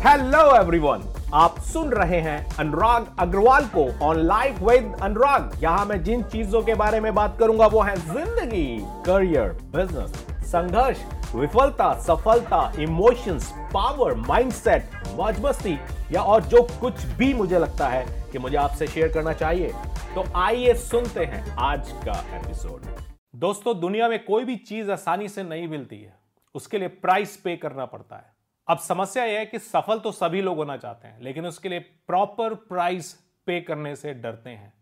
Hello everyone आप सुन रहे हैं अनुराग अग्रवाल को ऑन लाइफ विद अनुराग। यहाँ मैं जिन चीज़ों के बारे में बात करूँगा, वो है ज़िंदगी करियर बिज़नेस संघर्ष, विफलता, सफलता इमोशंस पावर माइंडसेट मौज मस्ती या और जो कुछ भी मुझे लगता है कि मुझे आपसे शेयर करना चाहिए। तो आइए सुनते हैं आज का एपिसोड दोस्तों, दुनिया में कोई भी चीज़ आसानी से नहीं मिलती है। उसके लिए प्राइस पे करना पड़ता है। अब समस्या यह है कि सफल तो सभी लोग होना चाहते हैं, लेकिन उसके लिए प्रॉपर प्राइस पे करने से डरते हैं।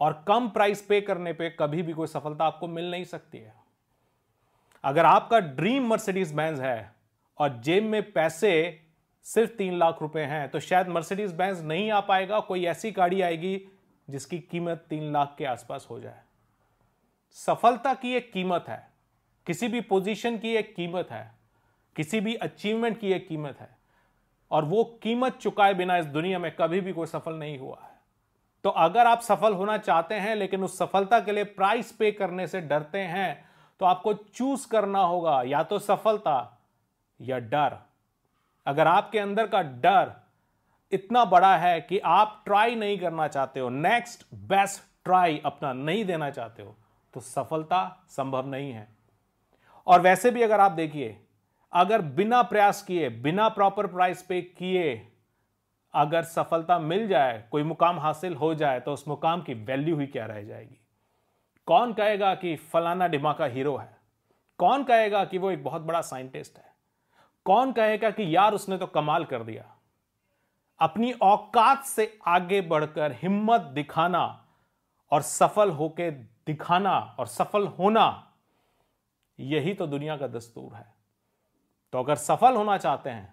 और कम प्राइस पे करने पे कभी भी कोई सफलता आपको मिल नहीं सकती है। अगर आपका ड्रीम मर्सिडीज बैंस है और जेब में पैसे सिर्फ़ तीन लाख रुपए हैं तो शायद मर्सिडीज बैंस नहीं आ पाएगा, कोई ऐसी गाड़ी आएगी जिसकी कीमत तीन लाख के आसपास हो जाए। सफलता की एक कीमत है, किसी भी पोजीशन की एक कीमत है किसी भी अचीवमेंट की एक कीमत है। और वो कीमत चुकाए बिना इस दुनिया में कभी भी कोई सफल नहीं हुआ है। तो अगर आप सफल होना चाहते हैं, लेकिन उस सफलता के लिए प्राइस पे करने से डरते हैं तो आपको चूज़ करना होगा या तो सफलता या डर। अगर आपके अंदर का डर इतना बड़ा है कि आप ट्राई नहीं करना चाहते हो नेक्स्ट बेस्ट ट्राई अपना नहीं देना चाहते हो तो सफलता संभव नहीं है। और वैसे भी अगर आप देखिए अगर बिना प्रयास किए, बिना प्रॉपर प्राइस पे किए अगर सफलता मिल जाए, कोई मुकाम हासिल हो जाए तो उस मुकाम की वैल्यू ही क्या रह जाएगी? कौन कहेगा कि फलाना डिमा का हीरो है? कौन कहेगा कि वो एक बहुत बड़ा साइंटिस्ट है? कौन कहेगा कि यार उसने तो कमाल कर दिया? अपनी औकात से आगे बढ़कर हिम्मत दिखाना और सफल होकर दिखाना और सफल होना, यही तो दुनिया का दस्तूर है। तो अगर सफल होना चाहते हैं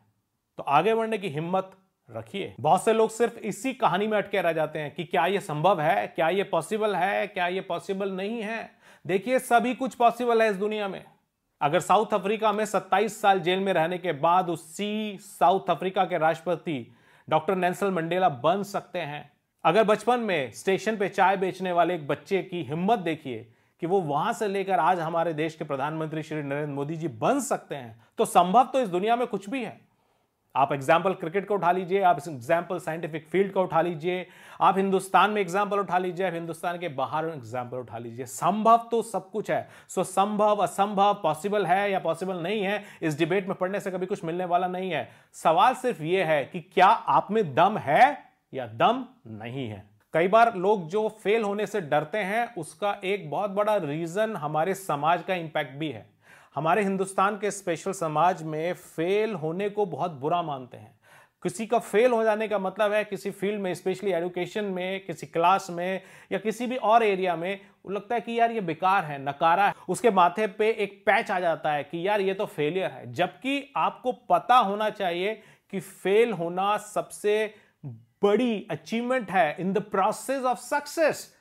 तो आगे बढ़ने की हिम्मत रखिए। बहुत से लोग सिर्फ़ इसी कहानी में अटके रह जाते हैं कि क्या यह संभव है, क्या यह पॉसिबल है, क्या यह पॉसिबल नहीं है। देखिए, सभी कुछ पॉसिबल है इस दुनिया में। अगर साउथ अफ्रीका में 27 साल जेल में रहने के बाद उसी साउथ अफ्रीका के राष्ट्रपति डॉक्टर नेल्सन मंडेला बन सकते हैं। अगर बचपन में स्टेशन पे चाय बेचने वाले एक बच्चे की हिम्मत देखिए कि वो वहाँ से लेकर आज हमारे देश के प्रधानमंत्री श्री नरेंद्र मोदी जी बन सकते हैं। तो संभव तो इस दुनिया में कुछ भी है। आप एग्ज़ाम्पल क्रिकेट का उठा लीजिए, आप एग्ज़ाम्पल साइंटिफिक फ़ील्ड का उठा लीजिए, आप हिंदुस्तान में एग्ज़ाम्पल उठा लीजिए, आप हिंदुस्तान के बाहर एग्ज़ाम्पल उठा लीजिए। संभव तो सब कुछ है। सो संभव, असंभव पॉसिबल है या पॉसिबल नहीं है, इस डिबेट में पढ़ने से कभी कुछ मिलने वाला नहीं है। सवाल सिर्फ़ यह है कि क्या आप में दम है या दम नहीं है? कई बार लोग जो फेल होने से डरते हैं, उसका एक बहुत बड़ा रीजन हमारे समाज का इम्पैक्ट भी है। हमारे हिंदुस्तान के स्पेशल समाज में फेल होने को बहुत बुरा मानते हैं। किसी का फेल हो जाने का मतलब है किसी फ़ील्ड में स्पेशली एजुकेशन में, किसी क्लास में या किसी भी और एरिया में, वो लगता है कि यार ये बेकार है, नकारा है। उसके माथे पे एक पैच आ जाता है कि यार ये तो फेलियर है। जबकि आपको पता होना चाहिए कि फेल होना सबसे बड़ी अचीवमेंट है in the process of success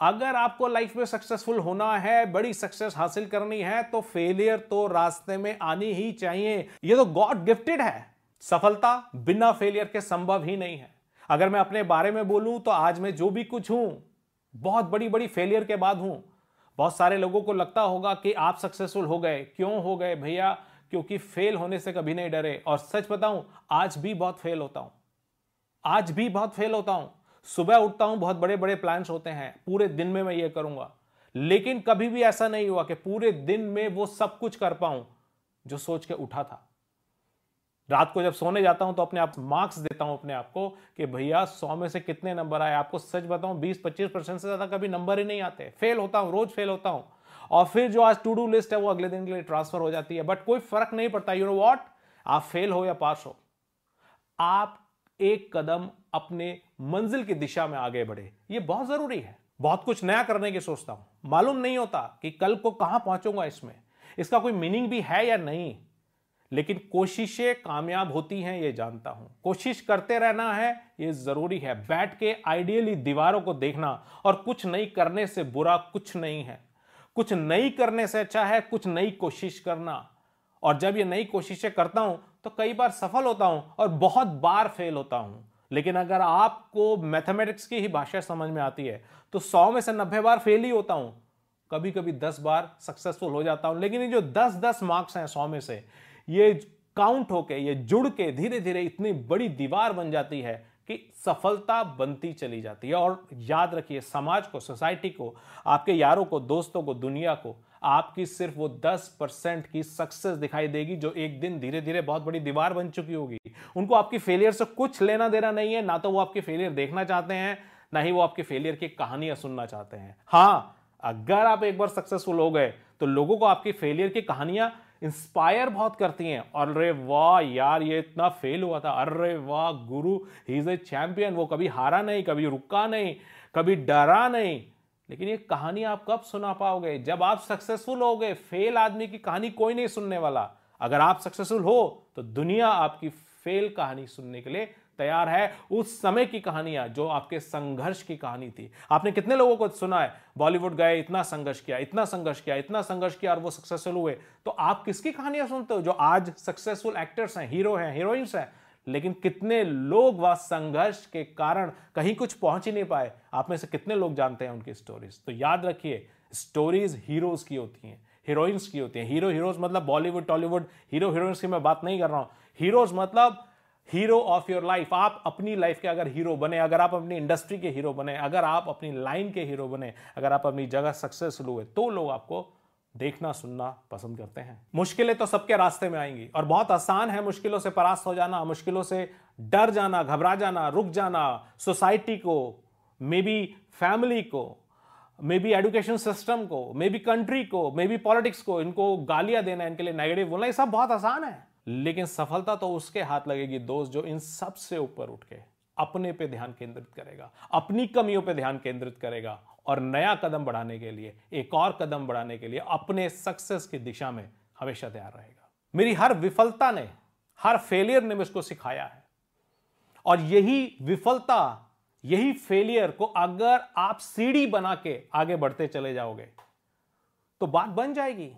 अगर आपको लाइफ में सक्सेसफुल होना है, बड़ी सक्सेस हासिल करनी है तो फेलियर तो रास्ते में आनी ही चाहिए। ये तो गॉड गिफ्टेड है। सफलता बिना फेलियर के संभव ही नहीं है। अगर मैं अपने बारे में बोलूँ तो आज मैं जो भी कुछ हूँ, बहुत बड़ी बड़ी फेलियर के बाद हूँ। बहुत सारे लोगों को लगता होगा कि आप सक्सेसफुल हो गए। क्यों हो गए भैया? क्योंकि फेल होने से कभी नहीं डरे। और सच बताऊँ, आज भी बहुत फेल होता हूँ। आज भी बहुत फेल होता हूँ। सुबह उठता हूँ, बहुत बड़े बड़े प्लान्स होते हैं। पूरे दिन में मैं ये करूँगा। लेकिन कभी भी ऐसा नहीं हुआ कि पूरे दिन में वो सब कुछ कर पाऊँ, जो सोच के उठा था। रात को जब सोने जाता हूँ तो अपने आप मार्क्स देता हूँ अपने आप को कि भैया, सौ में से कितने नंबर आए? आपको सच बताऊँ बीस पच्चीस परसेंट से ज़्यादा कभी नंबर ही नहीं आते। फेल होता हूँ, रोज फेल होता हूँ। और फिर जो आज टू डू लिस्ट है, वो अगले दिन के लिए ट्रांसफ़र हो जाती है। बट कोई फ़र्क नहीं पड़ता। यू नो वॉट आप फेल हो या पास हो। आप एक कदम अपने मंजिल की दिशा में आगे बढ़े। ये बहुत ज़रूरी है। बहुत कुछ नया करने की सोचता हूँ। मालूम नहीं होता कि कल को कहाँ पहुंचूँगा इसमें। इसका कोई मीनिंग भी है या नहीं? लेकिन कोशिशें कामयाब होती हैं, ये जानता हूँ। कोशिश करते रहना है, ये ज़रूरी है। बैठ के आइडियली दीवारों को देखना और कुछ नहीं करने से बुरा कुछ नहीं है। कुछ नहीं करने से अच्छा है, कुछ नई कोशिश करना। और जब ये नई कोशिशें करता हूँ तो कई बार सफल होता हूँ और बहुत बार फेल होता हूँ। लेकिन अगर आपको मैथमेटिक्स की ही भाषा समझ में आती है तो सौ में से नब्बे बार फेल ही होता हूँ। कभी कभी दस बार सक्सेसफुल हो जाता हूँ। लेकिन ये जो दस दस मार्क्स हैं सौ में से, ये काउंट होके, ये जुड़ के धीरे धीरे इतनी बड़ी दीवार बन जाती है कि सफलता बनती चली जाती है। और याद रखिए, समाज को सोसाइटी को, आपके यारों को, दोस्तों को, दुनिया को आपकी सिर्फ़ वो 10 परसेंट की सक्सेस दिखाई देगी, जो एक दिन धीरे धीरे बहुत बड़ी दीवार बन चुकी होगी। उनको आपकी फेलियर से कुछ लेना देना नहीं है, ना तो वो आपकी फेलियर देखना चाहते हैं, ना ही वो आपके फेलियर की कहानियाँ सुनना चाहते हैं। हाँ अगर आप एक बार सक्सेसफुल हो गए तो लोगों को आपकी फेलियर की कहानियाँ इंस्पायर बहुत करती हैं। अरे वाह यार, ये इतना फेल हुआ था। अरे वाह, गुरु ही इज़ ए चैंपियन वो कभी हारा नहीं, कभी रुका नहीं, कभी डरा नहीं। लेकिन ये कहानी आप कब सुना पाओगे? जब आप सक्सेसफुल हो गए फेल आदमी की कहानी कोई नहीं सुनने वाला। अगर आप सक्सेसफुल हो तो दुनिया आपकी फेल कहानी सुनने के लिए तैयार है। उस समय की कहानियाँ जो आपके संघर्ष की कहानी थी। आपने कितने लोगों को सुना है? बॉलीवुड गए, इतना संघर्ष किया, इतना संघर्ष किया, इतना संघर्ष किया और वो सक्सेसफुल हुए। तो आप किसकी कहानियाँ सुनते हो? जो आज सक्सेसफुल एक्टर्स हैं हीरो हैं हीरोइंस हैं लेकिन कितने लोग वह संघर्ष के कारण कहीं कुछ पहुँच ही नहीं पाए? आप में से कितने लोग जानते हैं उनकी स्टोरीज तो याद रखिए स्टोरीज हीरोज की होती हैं हीरोइंस की होती हैं। हीरो हीरोज मतलब बॉलीवुड टॉलीवुड हीरो हीरोइंस की मैं बात नहीं कर रहा हूँ। हीरोज मतलब हीरो ऑफ़ योर लाइफ आप अपनी लाइफ के अगर हीरो बने, अगर आप अपनी इंडस्ट्री के हीरो बने, अगर आप अपनी लाइन के हीरो बने, अगर आप अपनी जगह सक्सेसफुल हुए तो लोग आपको देखना, सुनना पसंद करते हैं। मुश्किलें तो सबके रास्ते में आएँगी और बहुत आसान है मुश्किलों से परास्त हो जाना, मुश्किलों से डर जाना, घबरा जाना, रुक जाना, सोसाइटी को मे बी फैमिली को मे बी एजुकेशन सिस्टम को मे बी कंट्री को मे बी पॉलिटिक्स को, इनको गालियाँ देना, इनके लिए नेगेटिव बोलना, ये सब बहुत आसान है। लेकिन सफलता तो उसके हाथ लगेगी, दोस्त, जो इन सबसे ऊपर उठ के अपने पे ध्यान केंद्रित करेगा, अपनी कमियों पे ध्यान केंद्रित करेगा। और नया कदम बढ़ाने के लिए, एक और कदम बढ़ाने के लिए अपने सक्सेस की दिशा में हमेशा तैयार रहेगा। मेरी हर विफलता ने, हर फेलियर ने मुझको सिखाया है। और यही विफलता, यही फेलियर को अगर आप सीढ़ी बना के आगे बढ़ते चले जाओगे तो बात बन जाएगी।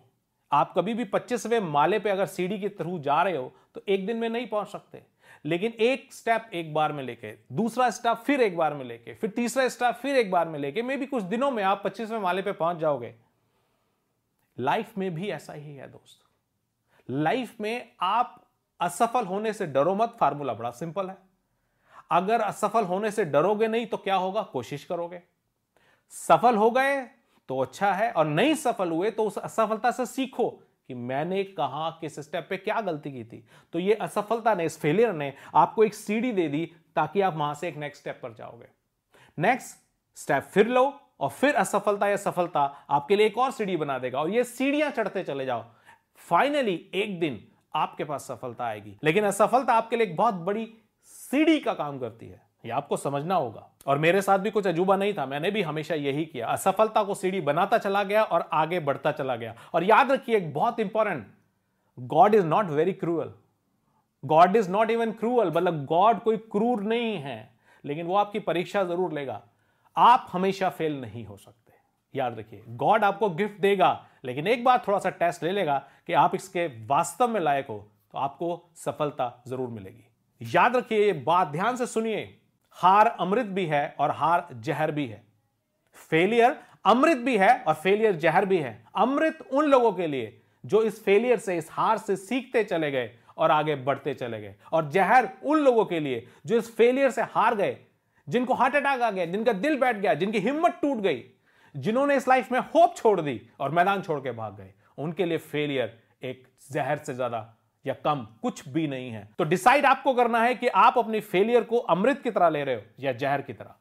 आप कभी भी पच्चीसवें माले पे अगर सीढ़ी के थ्रू जा रहे हो तो एक दिन में नहीं पहुँच सकते। लेकिन एक स्टेप एक बार में लेके, दूसरा स्टेप फिर एक बार में लेके, फिर तीसरा स्टेप फिर एक बार में लेके मे भी कुछ दिनों में आप पच्चीसवें माले पे पहुँच जाओगे। लाइफ में भी ऐसा ही है दोस्त। लाइफ में आप असफल होने से डरो मत फार्मूला बड़ा सिंपल है। अगर असफल होने से डरोगे नहीं तो क्या होगा? कोशिश करोगे। सफल हो गए तो अच्छा है और नहीं सफल हुए तो उस असफलता से सीखो कि मैंने कहा, किस स्टेप पे क्या गलती की थी। तो ये असफलता ने, इस फेलियर ने आपको एक सीढ़ी दे दी ताकि आप वहाँ से एक नेक्स्ट स्टेप पर जाओगे। नेक्स्ट स्टेप फिर लो और फिर असफलता या सफलता आपके लिए एक और सीढ़ी बना देगा और ये सीढ़ियाँ चढ़ते चले जाओ। फाइनली एक दिन आपके पास सफलता आएगी। लेकिन असफलता आपके लिए एक बहुत बड़ी सीढ़ी का काम करती है। ये आपको समझना होगा। और मेरे साथ भी कुछ अजूबा नहीं था। मैंने भी हमेशा यही किया। असफलता को सीढ़ी बनाता चला गया और आगे बढ़ता चला गया। और याद रखिए एक बहुत important God is not very cruel God is not even cruel मतलब गॉड कोई क्रूर नहीं है, लेकिन वो आपकी परीक्षा ज़रूर लेगा। आप हमेशा फेल नहीं हो सकते। याद रखिए गॉड आपको गिफ्ट देगा, लेकिन एक बार थोड़ा सा टेस्ट ले लेगा कि आप इसके वास्तव में लायक हो तो आपको सफलता ज़रूर मिलेगी। याद रखिए ये बात, ध्यान से सुनिए। हार अमृत भी है और हार जहर भी है। फेलियर अमृत भी है और फेलियर जहर भी है। अमृत उन लोगों के लिए जो इस फेलियर से, इस हार से सीखते चले गए और आगे बढ़ते चले गए। और जहर उन लोगों के लिए जो इस फेलियर से हार गए, जिनको हार्ट अटैक आ गया, जिनका दिल बैठ गया, जिनकी हिम्मत टूट गई, जिन्होंने इस लाइफ में होप छोड़ दी और मैदान छोड़ के भाग गए, उनके लिए फेलियर एक जहर से ज़्यादा या कम, कुछ भी नहीं है। तो डिसाइड आपको करना है कि आप अपनी फेलियर को अमृत की तरह ले रहे हो या जहर की तरह।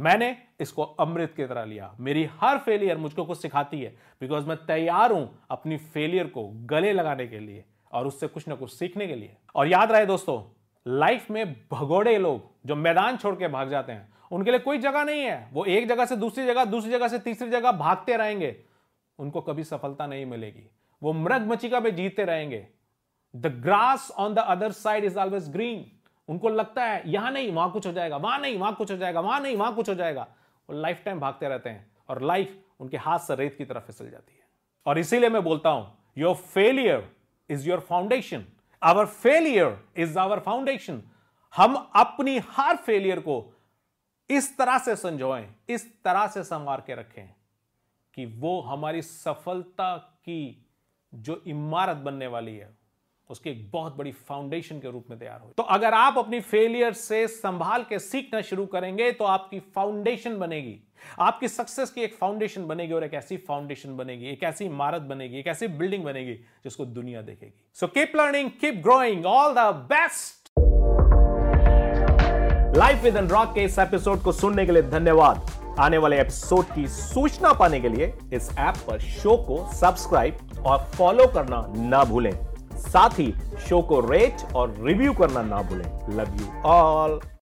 मैंने इसको अमृत की तरह लिया। मेरी हर फेलियर मुझको कुछ सिखाती है। बिकॉज़ मैं तैयार हूँ अपनी फेलियर को गले लगाने के लिए और उससे कुछ ना कुछ सीखने के लिए। और याद रहे दोस्तों लाइफ में भगोड़े लोग जो मैदान छोड़ के भाग जाते हैं, उनके लिए कोई जगह नहीं है। वो एक जगह से दूसरी जगह दूसरी जगह से तीसरी जगह भागते रहेंगे। उनको कभी सफलता नहीं मिलेगी। वो मृग मचिका पे जीतते रहेंगे। The grass on the other side is always green उनको लगता है, यहाँ नहीं, वहाँ कुछ हो जाएगा, वहाँ नहीं, वहाँ कुछ हो जाएगा, वहाँ नहीं, वहाँ कुछ हो जाएगा। वो लाइफ टाइम भागते रहते हैं और लाइफ उनके हाथ से रेत की तरफ़ फिसल जाती है। और इसीलिए मैं बोलता हूँ your failure is your foundation our failure is our foundation हम अपनी हर फेलियर को इस तरह से संजोएँ, इस तरह से संवार के रखें कि वो हमारी सफलता की जो इमारत बनने वाली है उसकी एक बहुत बड़ी फाउंडेशन के रूप में तैयार हो। तो अगर आप अपनी फेलियर से संभाल के सीखना शुरू करेंगे तो आपकी फाउंडेशन बनेगी। आपकी सक्सेस की एक फाउंडेशन बनेगी और एक ऐसी फाउंडेशन बनेगी, एक ऐसी इमारत बनेगी, एक ऐसी बिल्डिंग बनेगी जिसको दुनिया देखेगी। So keep learning keep growing all the best life with rock के इस एपिसोड को सुनने के लिए धन्यवाद। आने वाले एपिसोड की सूचना पाने के लिए इस ऐप पर शो को सब्सक्राइब और फॉलो करना ना भूलें। साथ ही शो को रेट और रिव्यू करना ना भूलें। Love you all